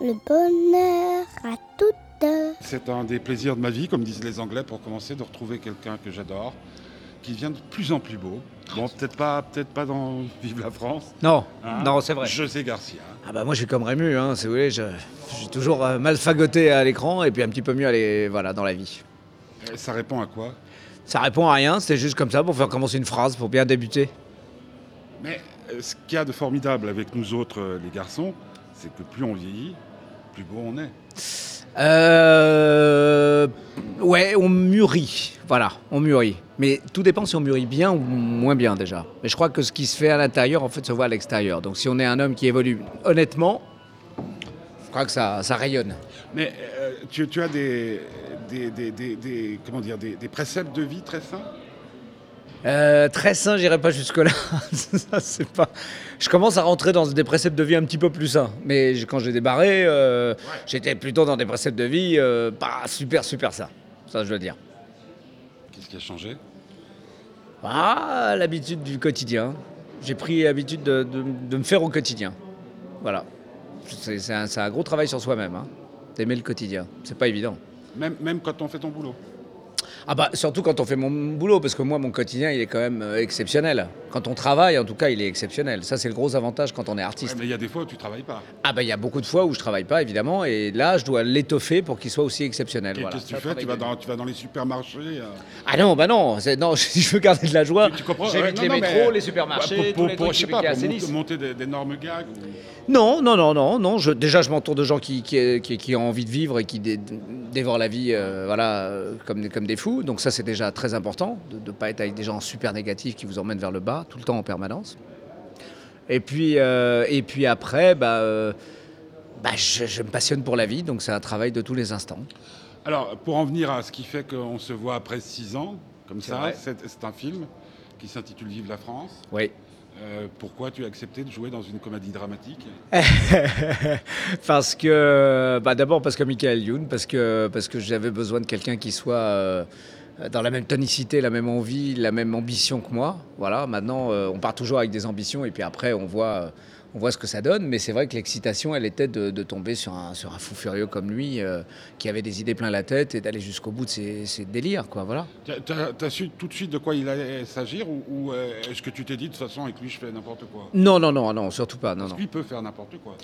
le bonheur à toute heure. C'est un des plaisirs de ma vie, comme disent les Anglais, pour commencer, de retrouver quelqu'un que j'adore, qui devient de plus en plus beau. Bon, peut-être pas, peut-être pas dans Vive la France. Non, hein. non, c'est vrai. José Garcia. Ah bah moi je suis comme Rému, hein, si vous voulez, je, je suis toujours euh, mal fagoté à l'écran et puis un petit peu mieux à les- voilà, dans la vie. Et Ça répond à quoi? Ça répond à rien, c'est juste comme ça pour faire commencer une phrase, pour bien débuter. Mais euh, ce qu'il y a de formidable avec nous autres, euh, les garçons, c'est que plus on vieillit, plus beau on est. Euh, ouais, on mûrit, voilà, on mûrit. Mais tout dépend si on mûrit bien ou moins bien déjà. Mais je crois que ce qui se fait à l'intérieur, en fait, se voit à l'extérieur. Donc si on est un homme qui évolue honnêtement, je crois que ça, ça rayonne. Mais euh, tu, tu as des, des, des- des- des- comment dire, des, des préceptes de vie très sains Euh, très sain, j'irai pas jusque-là. C'est pas. Je commence à rentrer dans des préceptes de vie un petit peu plus sains. Mais quand j'ai débarré, euh, j'étais plutôt dans des préceptes de vie euh, pas super, super sains. Ça, je dois dire. Qu'est-ce qui a changé? Ah, l'habitude du quotidien. J'ai pris l'habitude de, de- de me faire au quotidien. Voilà. C'est c'est un, c'est un gros travail sur soi-même. Hein. D'aimer le quotidien. C'est pas évident. même, même quand on fait ton boulot? Ah bah surtout quand on fait mon boulot, parce que moi mon quotidien il est quand même euh, exceptionnel. Quand on travaille en tout cas il est exceptionnel. Ça c'est le gros avantage quand on est Ouais, artiste. Mais il y a des fois où tu travailles pas. Ah bah il y a beaucoup de fois où je travaille pas évidemment et là je dois l'étoffer pour qu'il soit aussi exceptionnel. Et voilà. Qu'est-ce que tu fais? Tu vas, dans, tu vas dans les supermarchés euh, Ah non bah non, non je veux garder de la joie, tu, tu comprends? J'évite Ouais, les non, métros, mais- les supermarchés, Ouais, pour, les pour, trucs je sais pas, pour monter, d'énormes gags. ou- Non, non, non, non, non. Je, déjà, je m'entoure de gens qui, qui, qui- qui ont envie de vivre et qui dé- dévorent la vie, euh, voilà, comme, comme des fous. Donc ça, c'est déjà très important de ne pas être avec des gens super négatifs qui vous emmènent vers le bas tout le temps en permanence. Et puis, euh, et puis après, bah, euh, bah, je, je me passionne pour la vie, donc c'est un travail de tous les instants. Alors, pour en venir à ce qui fait qu'on se voit après six ans, comme ça, c'est un film qui s'intitule Vive la France. Oui. Euh, pourquoi tu as accepté de jouer dans une comédie dramatique parce que, bah, d'abord parce que Michael Youn, parce que, parce que j'avais besoin de quelqu'un qui soit euh, dans la même tonicité, la même envie, la même ambition que moi. Voilà, maintenant, euh, on part toujours avec des ambitions et puis après, on voit, on voit ce que ça donne. Mais c'est vrai que l'excitation, elle était de, de tomber sur un, sur un fou furieux comme lui, euh, qui avait des idées plein la tête et d'aller jusqu'au bout de ses, ses délires, quoi. Voilà. Tu as, su tout de suite de quoi il allait s'agir ou, ou, euh, est-ce que tu t'es dit de toute façon avec lui je fais n'importe quoi? Non, non, non, non, surtout pas. Non, Parce non. lui peut faire n'importe quoi.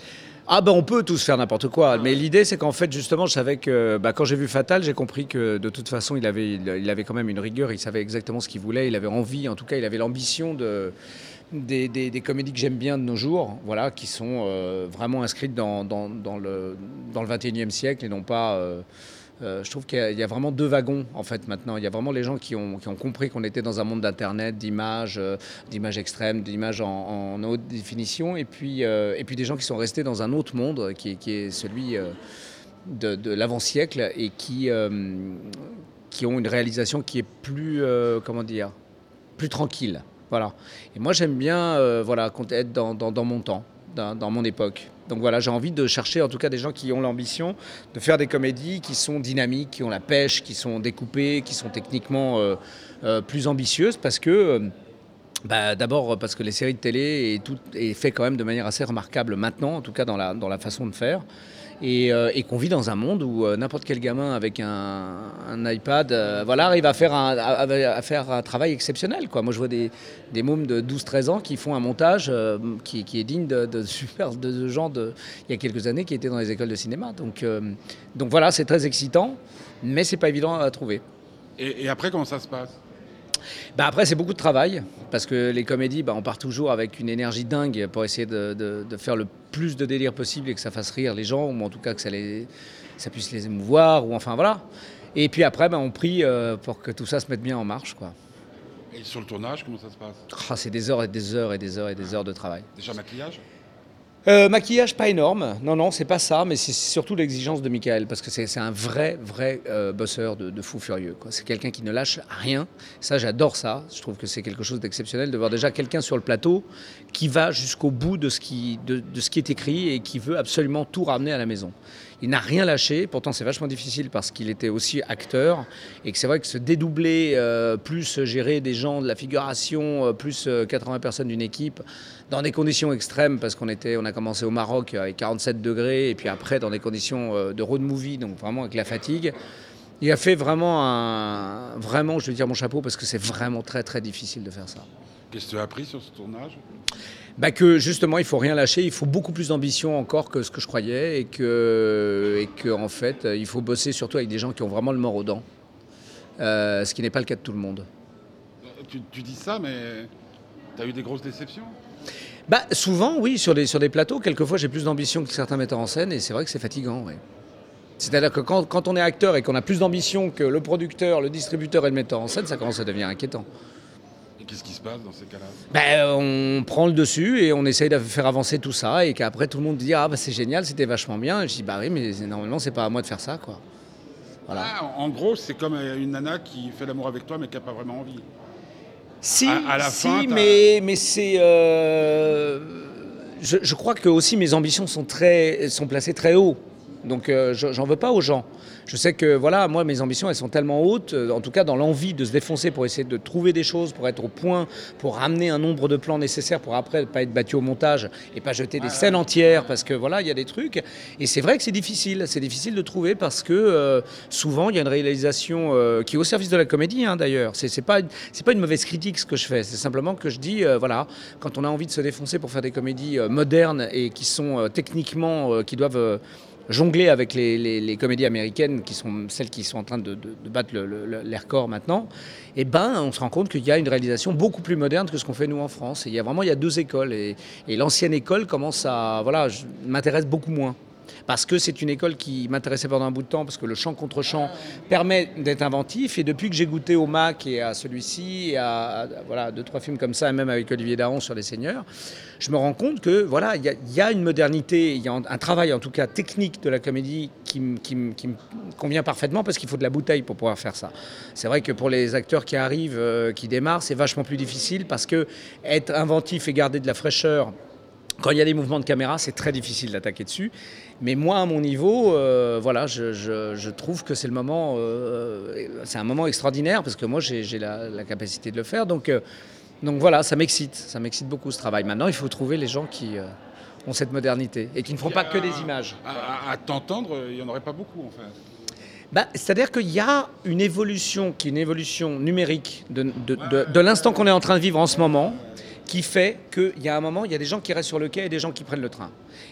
Ah ben on peut tous faire n'importe quoi, mais l'idée c'est qu'en fait justement je savais que bah, quand j'ai vu Fatal j'ai compris que de toute façon il avait, il, il avait quand même une rigueur, il savait exactement ce qu'il voulait, il avait envie, en tout cas il avait l'ambition de, des, comédies que j'aime bien de nos jours, voilà, qui sont euh, vraiment inscrites dans, le, dans le 21e siècle et non pas... euh, euh, je trouve qu'il y, a- vraiment deux wagons en fait maintenant. Il y a vraiment les gens qui ont, compris qu'on était dans un monde d'internet, d'images, d'images extrêmes, d'images en, haute définition, et puis, des gens qui sont restés dans un autre monde qui est, celui de, l'avant-siècle et qui, qui ont une réalisation qui est plus, comment dire, plus tranquille. Voilà. Et moi j'aime bien euh, voilà, être dans, mon temps, dans, mon époque. Donc voilà, j'ai envie de chercher en tout cas des gens qui ont l'ambition de faire des comédies qui sont dynamiques, qui ont la pêche, qui sont découpées, qui sont techniquement euh, euh, plus ambitieuses parce que. bah, D'abord parce que les séries de télé et est fait quand même de manière assez remarquable maintenant, en tout cas dans la façon de faire. Et, euh, et qu'on vit dans un monde où euh, n'importe quel gamin avec un, iPad euh, voilà, arrive à faire un, travail exceptionnel. Moi, je vois des, mômes de 12-13 ans qui font un montage euh, qui, est digne de, de, gens de, il y a quelques années qui étaient dans les écoles de cinéma. Donc, voilà, c'est très excitant, mais c'est pas évident à trouver. Et après, comment ça se passe? Bah après, c'est beaucoup de travail, parce que les comédies, bah, on part toujours avec une énergie dingue pour essayer de, de- de faire le plus de délire possible et que ça fasse rire les gens, ou en tout cas que ça, les, ça puisse les émouvoir, ou enfin voilà. Et puis après, bah, on prie euh, pour que tout ça se mette bien en marche. Quoi. Et sur le tournage, comment ça se passe? Ah, c'est des heures et des heures et des heures et des heures de travail. Déjà maquillage? Euh, maquillage pas énorme, non non c'est pas ça, mais c'est surtout l'exigence de Michael parce que c'est un vrai vrai euh, bosseur de, fou furieux. C'est quelqu'un qui ne lâche rien. Ça j'adore ça. Je trouve que c'est quelque chose d'exceptionnel de voir déjà quelqu'un sur le plateau qui va jusqu'au bout de ce qui est écrit et qui veut absolument tout ramener à la maison. Il n'a rien lâché, pourtant c'est vachement difficile parce qu'il était aussi acteur et que c'est vrai que se dédoubler, euh, plus gérer des gens de la figuration, plus euh, 80 personnes d'une équipe, dans des conditions extrêmes parce qu'on était, on a commencé au Maroc avec 47 degrés, et puis après dans des conditions euh, de road movie, donc vraiment avec la fatigue. Il a fait vraiment un. Vraiment, je veux dire mon chapeau, parce que c'est vraiment très très difficile de faire ça. Qu'est-ce que tu as appris sur ce tournage? Bah que justement, il faut rien lâcher, il faut beaucoup plus d'ambition encore que ce que je croyais, et que, et que en fait, il faut bosser surtout avec des gens qui ont vraiment le mort aux dents, euh, ce qui n'est pas le cas de tout le monde. tu, tu dis ça, mais tu as eu des grosses déceptions? Bah, Souvent, oui, sur des, sur plateaux. Quelquefois, j'ai plus d'ambition que certains metteurs en scène et c'est vrai que c'est fatigant. Ouais. C'est-à-dire que quand, quand, on est acteur et qu'on a plus d'ambition que le producteur, le distributeur et le metteur en scène, ça commence à devenir inquiétant. Et qu'est-ce qui se passe dans ces cas-là? Bah, On prend le dessus et on essaye de faire avancer tout ça et qu'après tout le monde dit Ah, bah, c'est génial, c'était vachement bien. Et je dis Bah oui, mais normalement, c'est pas à moi de faire ça. quoi. Voilà. Ah, en gros, c'est comme une nana qui fait l'amour avec toi mais qui n'a pas vraiment envie. Si, si mais, mais c'est. Euh, je, je, crois que aussi mes ambitions sont, très, sont placées très haut. Donc euh, j'en veux pas aux gens. Je sais que voilà, moi mes ambitions elles sont tellement hautes, euh, en tout cas dans l'envie de se défoncer pour essayer de trouver des choses, pour être au point, pour ramener un nombre de plans nécessaires pour après pas être battu au montage et pas jeter des scènes entières parce que voilà il y a des trucs. Et c'est vrai que c'est difficile, c'est difficile de trouver parce que euh, souvent il y a une réalisation qui est au service de la comédie hein, d'ailleurs. C'est pas c'est pas une mauvaise critique ce que je fais, c'est simplement que je dis voilà quand on a envie de se défoncer pour faire des comédies modernes et qui sont techniquement qui doivent jongler avec les, comédies américaines, qui sont celles qui sont en train de, battre les records maintenant, et eh ben, on se rend compte qu'il y a une réalisation beaucoup plus moderne que ce qu'on fait nous en France. Il y a vraiment il y a deux écoles. Et, et l'ancienne école commence à. Voilà, m'intéresse beaucoup moins parce que c'est une école qui m'intéressait pendant un bout de temps, parce que le chant contre chant permet d'être inventif. Et depuis que j'ai goûté au Mac et à celui-ci, et à, voilà, deux, trois films comme ça, et même avec Olivier Daron sur Les Seigneurs, je me rends compte que voilà, il y, a une modernité, il y a un travail en tout cas technique de la comédie qui, me convient parfaitement, parce qu'il faut de la bouteille pour pouvoir faire ça. C'est vrai que pour les acteurs qui arrivent, euh, qui démarrent, c'est vachement plus difficile, parce que être inventif et garder de la fraîcheur, quand il y a des mouvements de caméra, c'est très difficile d'attaquer dessus. Mais moi, à mon niveau, euh, voilà, je, trouve que c'est le moment, euh, c'est un moment extraordinaire parce que moi, j'ai la, capacité de le faire. Donc, euh, donc voilà, ça m'excite, ça m'excite beaucoup ce travail. Maintenant, il faut trouver les gens qui ont cette modernité et qui ne font pas que des images. À, t'entendre, il n'y en aurait pas beaucoup en fait. Bah, C'est-à-dire qu'il y a une évolution qui est une évolution numérique de, de l'instant qu'on est en train de vivre en ce moment qui fait qu'il y a un moment, il y a des gens qui restent sur le quai et des gens qui prennent le train.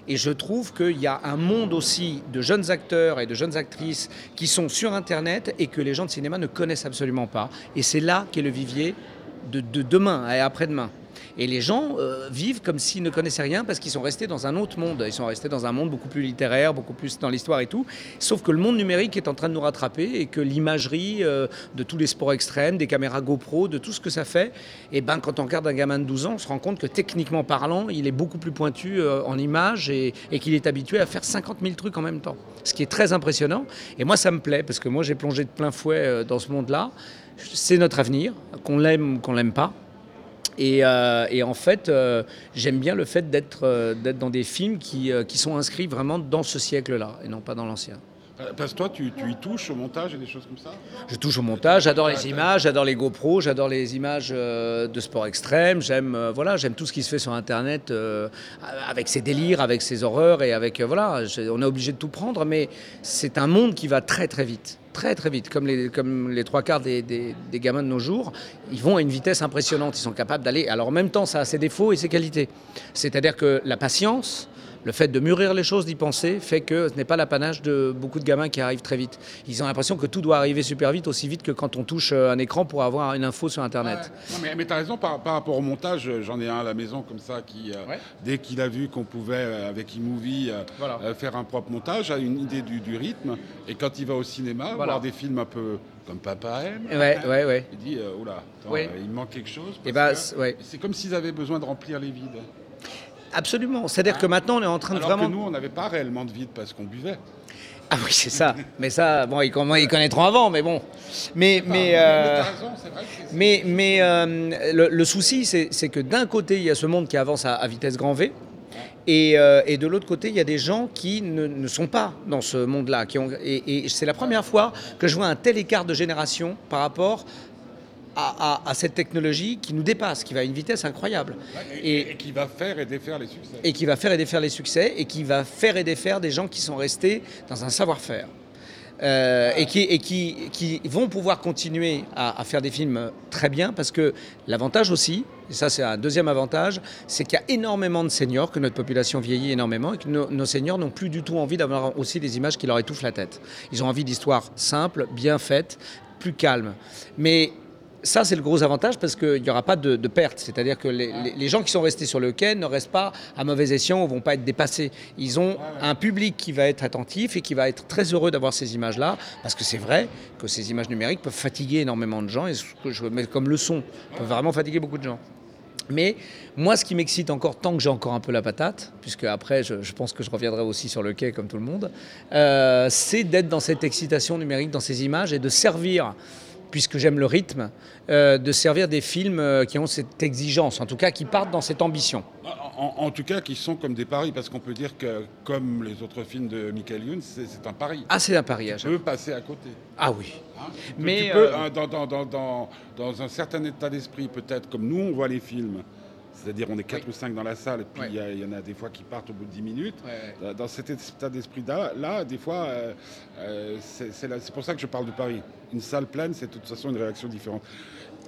Et je trouve qu'il y a un monde aussi de jeunes acteurs et de jeunes actrices qui sont sur Internet et que les gens de cinéma ne connaissent absolument pas. Et c'est là qu'est le vivier de, de demain et après-demain. Et les gens euh, vivent comme s'ils ne connaissaient rien parce qu'ils sont restés dans un autre monde. Ils sont restés dans un monde beaucoup plus littéraire, beaucoup plus dans l'histoire et tout. Sauf que le monde numérique est en train de nous rattraper et que l'imagerie euh, de tous les sports extrêmes, des caméras GoPro, de tout ce que ça fait, et eh ben quand on regarde un gamin de 12 ans, on se rend compte que techniquement parlant, il est beaucoup plus pointu euh, en images et, et qu'il est habitué à faire 50 000 trucs en même temps. Ce qui est très impressionnant. Et moi, ça me plaît parce que moi, j'ai plongé de plein fouet dans ce monde-là. C'est notre avenir, qu'on l'aime ou qu'on l'aime pas. Euh, et, en fait, euh, j'aime bien le fait d'être euh, dans des films qui, qui, sont inscrits vraiment dans ce siècle-là et non pas dans l'ancien. Parce que toi, tu, y touches au montage et des choses comme ça? Je touche au montage, j'adore les images, j'adore les GoPro, j'adore les images de sport extrême, j'aime voilà, j'aime tout ce qui se fait sur Internet avec ses délires, avec ses horreurs et avec voilà, on est obligé de tout prendre, mais c'est un monde qui va très très vite très très vite, comme les, comme les trois quarts des, des, gamins de nos jours, ils vont à une vitesse impressionnante, ils sont capables d'aller. Alors en même temps, ça a ses défauts et ses qualités. C'est-à-dire que la patience, le fait de mûrir les choses, d'y penser, fait que ce n'est pas l'apanage de beaucoup de gamins qui arrivent très vite. Ils ont l'impression que tout doit arriver super vite, aussi vite que quand on touche euh, un écran pour avoir une info sur Internet. mais, mais tu as raison, par, rapport au montage, euh, j'en ai un à la maison comme ça qui, euh, dès qu'il a vu qu'on pouvait, avec eMovie, faire un propre montage, a une idée du, rythme. Et quand il va au cinéma, voir des films un peu comme Papa aime, ouais, ouais, ouais. il dit, oula, il manque quelque chose. Eh ben, c'est comme s'ils avaient besoin de remplir les vides. Absolument. C'est-à-dire que maintenant, on est en train de vraiment. Que nous, on n'avait pas réellement de vide parce qu'on buvait. Ah oui, c'est ça. mais ça, bon, ils, ils, connaîtront avant, mais bon. Mais, mais, euh, mais, mais euh, le, souci, c'est que d'un côté, il y a ce monde qui avance à, vitesse grand V. Et, euh, et, de l'autre côté, il y a des gens qui ne, ne sont pas dans ce monde-là. Et, et c'est la première fois que je vois un tel écart de génération par rapport à, cette technologie qui nous dépasse, qui va à une vitesse incroyable. et, qui va faire et défaire les succès. Et qui va faire et défaire les succès, et qui va faire et défaire des gens qui sont restés dans un savoir-faire. Euh, et, qui, et qui, qui, vont pouvoir continuer à, faire des films très bien parce que l'avantage aussi, et ça c'est un deuxième avantage, c'est qu'il y a énormément de seniors, que notre population vieillit énormément et que nos seniors n'ont plus du tout envie d'avoir aussi des images qui leur étouffent la tête. Ils ont envie d'histoires simples, bien faites, plus calmes. Mais ça, c'est le gros avantage parce qu'il n'y aura pas de, perte. C'est-à-dire que les, gens qui sont restés sur le quai ne restent pas à mauvais escient ou vont pas être dépassés. Ils ont un public qui va être attentif et qui va être très heureux d'avoir ces images-là parce que c'est vrai que ces images numériques peuvent fatiguer énormément de gens et ce que je mets comme leçon, peuvent vraiment fatiguer beaucoup de gens. Mais moi, ce qui m'excite encore, tant que j'ai encore un peu la patate, puisque après, je, pense que je reviendrai aussi sur le quai comme tout le monde, euh, c'est d'être dans cette excitation numérique, dans ces images et de servir puisque j'aime le rythme, euh, de servir des films euh, qui ont cette exigence, en tout cas qui partent dans cette ambition. En, tout cas, qui sont comme des paris, parce qu'on peut dire que, comme les autres films de Michael Youn, c'est un pari. Ah, c'est un pari. Tu peux passer à côté. Ah oui. Hein Mais tu peux, euh, dans, dans, dans, dans, un certain état d'esprit, peut-être, comme nous, on voit les films, c'est-à-dire on est 4 ou 5 dans la salle, et puis il y, en a des fois qui partent au bout de 10 minutes. Dans cet état d'esprit-là, là, des fois, euh, euh, c'est pour ça que je parle de Paris. Une salle pleine, c'est de toute façon une réaction différente.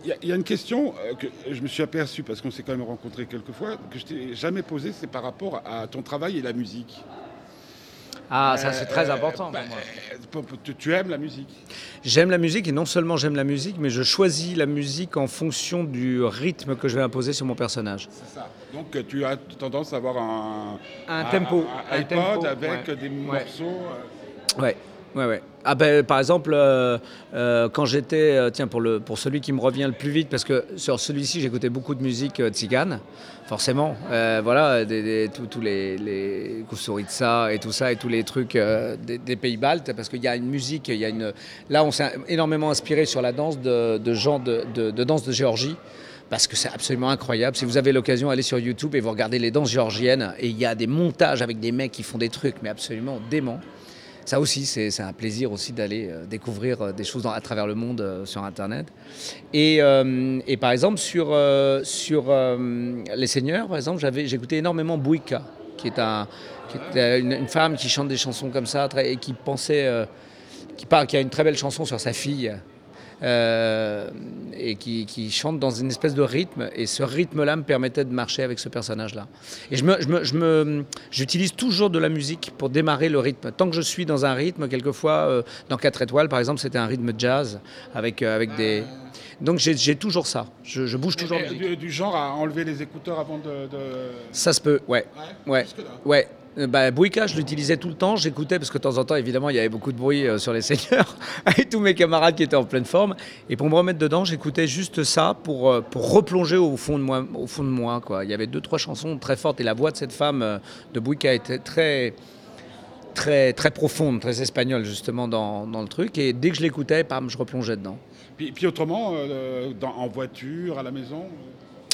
Il y, a une question euh, que je me suis aperçu, parce qu'on s'est quand même rencontrés quelques fois, que je t'ai jamais posée, c'est par rapport à ton travail et la musique. Ah, ça c'est très important pour moi. Bah, tu, aimes la musique? J'aime la musique et non seulement j'aime la musique, mais je choisis la musique en fonction du rythme que je vais imposer sur mon personnage. C'est ça. Donc tu as tendance à avoir un, un, tempo, un, iPod avec des morceaux. Euh, ouais. Ouais, ouais. Ah ben, par exemple, euh, euh, quand j'étais, euh, tiens, pour, celui qui me revient le plus vite, parce que sur celui-ci, j'écoutais beaucoup de musique tzigane, forcément. voilà, tous les, les et tout ça, et tous les trucs des, pays baltes, parce qu'il y a une musique, il y a une... Là, on s'est énormément inspiré sur la danse de, gens de, de danse de Géorgie parce que c'est absolument incroyable. Si vous avez l'occasion, allez sur YouTube et vous regardez les danses géorgiennes, et il y a des montages avec des mecs qui font des trucs, mais absolument déments ça aussi, c'est un plaisir aussi d'aller euh, découvrir euh, des choses à travers le monde euh, sur Internet. Et, par exemple, sur, Les Seigneurs, par exemple, j'écoutais énormément Bouika, qui est, un, une, femme qui chante des chansons comme ça et qui pensait, qui a une très belle chanson sur sa fille. Euh, et qui, chante dans une espèce de rythme. Et ce rythme-là me permettait de marcher avec ce personnage-là. Et je me, je me, j'utilise toujours de la musique pour démarrer le rythme. Tant que je suis dans un rythme, quelquefois, euh, dans 4 étoiles, par exemple, c'était un rythme jazz avec, euh, avec des. Donc j'ai toujours ça. Je, bouge toujours. du, genre à enlever les écouteurs avant de. Ça se peut, ouais. Ouais. ouais. Euh, bah, je l'utilisais tout le temps, j'écoutais parce que de temps en temps, évidemment, il y avait beaucoup de bruit euh, sur les seigneurs avec tous mes camarades qui étaient en pleine forme. Et pour me remettre dedans, j'écoutais juste ça pour, euh, pour replonger au fond de moi. Au fond de moi quoi. Il y avait deux, trois chansons très fortes et la voix de cette femme de Bouika était très, très, très profonde, très espagnole justement dans, dans le truc. Et dès que je l'écoutais, je replongeais dedans. Puis, puis autrement, en voiture, à la maison?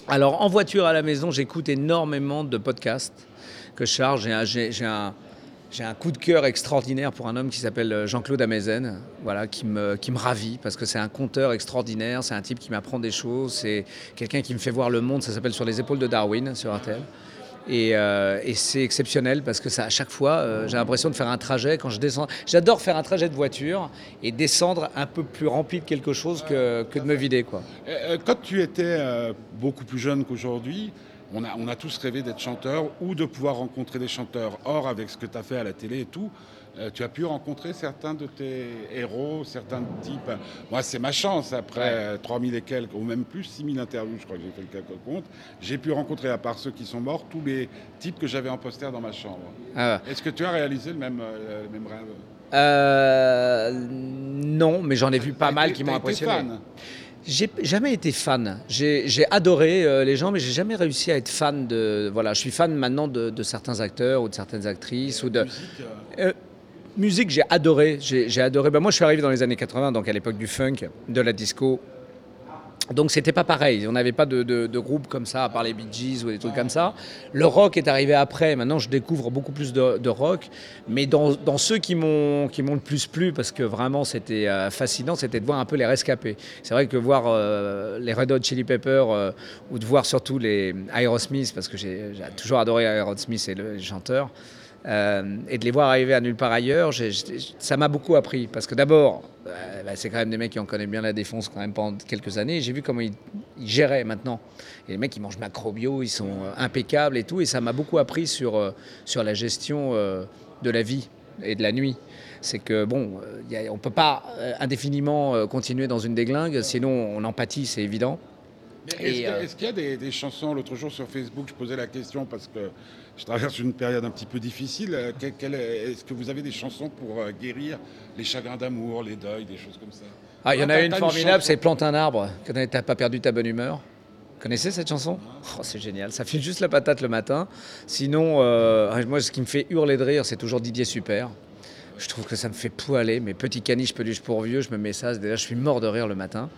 Alors en voiture, à la maison, j'écoute énormément de podcasts que je charge. J'ai un, un, coup de cœur extraordinaire pour un homme qui s'appelle euh, Jean-Claude Amezen, voilà, qui, me, ravit parce que c'est un conteur extraordinaire, c'est un type qui m'apprend des choses, c'est quelqu'un qui me fait voir le monde, ça s'appelle Sur les épaules de Darwin sur RTL. Et, euh, et c'est exceptionnel parce que ça, à chaque fois, euh, j'ai l'impression de faire un trajet. Quand je descends, j'adore faire un trajet de voiture et descendre un peu plus rempli de quelque chose que, que de me vider. Quoi. Quand tu étais beaucoup plus jeune qu'aujourd'hui, on a, tous rêvé d'être chanteur ou de pouvoir rencontrer des chanteurs. Or, avec ce que tu as fait à la télé et tout, euh, tu as pu rencontrer certains de tes héros, certains types. Moi, c'est ma chance, après 3000 et quelques, ou même plus, 6000 interviews, je crois que j'ai fait le calcul compte, j'ai pu rencontrer, à part ceux qui sont morts, tous les types que j'avais en poster dans ma chambre. Ah Est-ce que tu as réalisé le même, euh, même rêve? Euh, Non, mais j'en ai vu pas mal qui m'ont impressionné. Fan? J'ai jamais été fan. J'ai adoré euh, les gens, mais j'ai jamais réussi à être fan de. Voilà, je suis fan maintenant de, certains acteurs ou de certaines actrices ou de. Musique, euh, euh, musique j'ai adoré. J'ai adoré. Ben, moi, je suis arrivé dans les années 80, donc à l'époque du funk, de la disco. Donc c'était pas pareil, on n'avait pas de, groupe comme ça, à part les Bee Gees ou des trucs comme ça. Le rock est arrivé après, maintenant je découvre beaucoup plus de, rock, mais dans, dans ceux qui m'ont le plus plu, parce que vraiment c'était euh, fascinant, c'était de voir un peu les rescapés. C'est vrai que voir euh, les Red Hot Chili Peppers, euh, ou de voir surtout les Aerosmith, parce que j'ai toujours adoré Aerosmith et le chanteur, euh, et de les voir arriver à nulle part ailleurs, ça m'a beaucoup appris. Parce que d'abord, euh, bah, c'est quand même des mecs qui en connaissent bien la défense quand même pendant quelques années. J'ai vu comment ils, géraient maintenant. Et les mecs, ils mangent macrobio, ils sont euh, impeccables et tout. Et ça m'a beaucoup appris sur, sur la gestion de la vie et de la nuit. C'est que, bon, on ne peut pas indéfiniment continuer dans une déglingue, sinon on empathie, c'est évident. Est-ce qu'il y a des, chansons L'autre jour sur Facebook, je posais la question parce que je traverse une période un petit peu difficile. Euh, est-ce que vous avez des chansons pour euh, guérir les chagrins d'amour, les deuils, des choses comme ça? Ah, il y en a une formidable, c'est Plante un arbre, quand t'as pas perdu ta bonne humeur? Vous connaissez cette chanson? Oh, C'est génial, ça file juste la patate le matin. Sinon, euh, moi, ce qui me fait hurler de rire, c'est toujours Didier Super. Je trouve que ça me fait poiler. Mes petits caniches peluches pour vieux, je me mets ça. Déjà, je suis mort de rire le matin.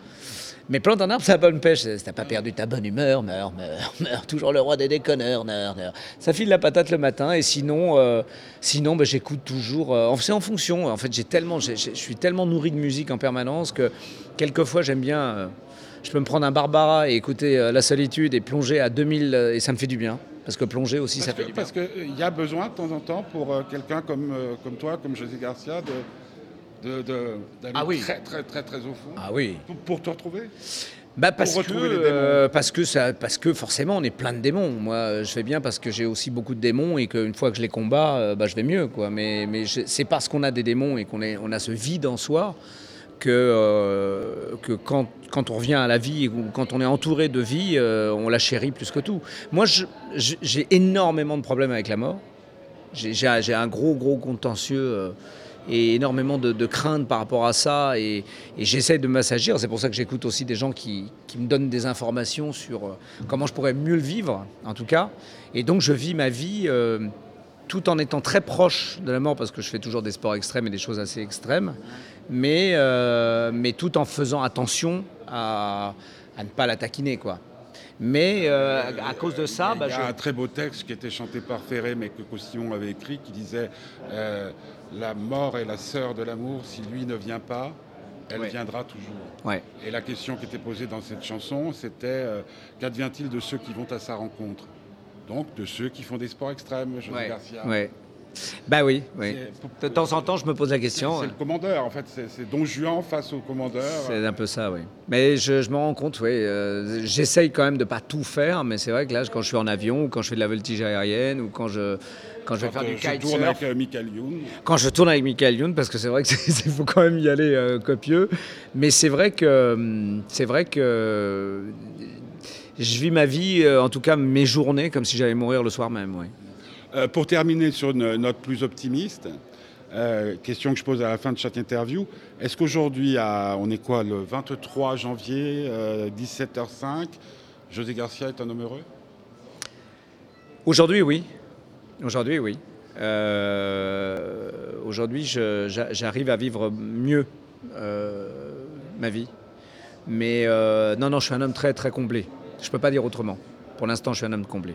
Mais plante un arbre, ça bonne pêche. Si t'as pas perdu ta bonne humeur, meurs, meurs, meurs. Toujours le roi des déconneurs, meurs, meurs. Ça file la patate le matin. Et sinon, euh, sinon bah, j'écoute toujours. Euh, c'est en fonction. En fait, j'ai tellement, je suis tellement nourri de musique en permanence que quelquefois, j'aime bien. Euh, je peux me prendre un Barbara et écouter La Solitude et plonger à 2000 et ça me fait du bien. Parce que plonger aussi, ça fait du bien. Parce qu'il y a besoin de temps en temps pour quelqu'un comme, comme toi, comme José Garcia, de d'aller ah oui. très, très, très, très au fond ah oui. pour, te retrouver bah parce, que, euh, parce, que ça, parce que forcément on est plein de démons. Moi je fais bien parce que j'ai aussi beaucoup de démons et qu'une fois que je les combats, euh, bah, je vais mieux. Quoi. Mais, mais c'est parce qu'on a des démons et qu'on on a ce vide en soi que, euh, que quand, quand, on revient à la vie ou quand on est entouré de vie, on la chérit plus que tout. Moi j'ai énormément de problèmes avec la mort. J'ai un gros gros contentieux et énormément de, crainte par rapport à ça. Et, j'essaie de m'assagir. C'est pour ça que j'écoute aussi des gens qui, me donnent des informations sur euh, comment je pourrais mieux le vivre, en tout cas. Et donc je vis ma vie euh, tout en étant très proche de la mort, parce que je fais toujours des sports extrêmes et des choses assez extrêmes, mais, euh, mais tout en faisant attention à, à ne pas la taquiner, quoi. Mais à cause de ça, il y a, bah, un très beau texte qui était chanté par Ferré, mais que Costillon avait écrit, qui disait la mort est la sœur de l'amour. Si lui ne vient pas, elle viendra toujours. Et la question qui était posée dans cette chanson, c'était euh, qu'advient-il de ceux qui vont à sa rencontre? Donc de ceux qui font des sports extrêmes, José Garcia. Bah oui, oui. De temps en temps, je me pose la question. C'est le commandeur, en fait. C'est Don Juan face au commandeur. C'est un peu ça, oui. Mais je, me rends compte, oui. Euh, j'essaye quand même de pas tout faire, mais c'est vrai que là, quand je suis en avion, ou quand je fais de la voltige aérienne, ou quand je, quand je vais faire du kitesurf. tourne avec euh, Michael Youn. Quand je tourne avec Michael Youn, parce que c'est vrai qu'il faut quand même y aller euh, copieux. Mais c'est vrai que c'est vrai que je vis ma vie, en tout cas mes journées, comme si j'allais mourir le soir même, oui. Euh, pour terminer sur une note plus optimiste, euh, question que je pose à la fin de chaque interview, est-ce qu'aujourd'hui, on est quoi, le 23 janvier, 17h05, euh, José Garcia est un homme heureux? Aujourd'hui, oui. Aujourd'hui, oui. Aujourd'hui, j'arrive à vivre mieux ma vie. Mais non, non, je suis un homme très, très comblé. Je ne peux pas dire autrement. Pour l'instant, je suis un homme comblé.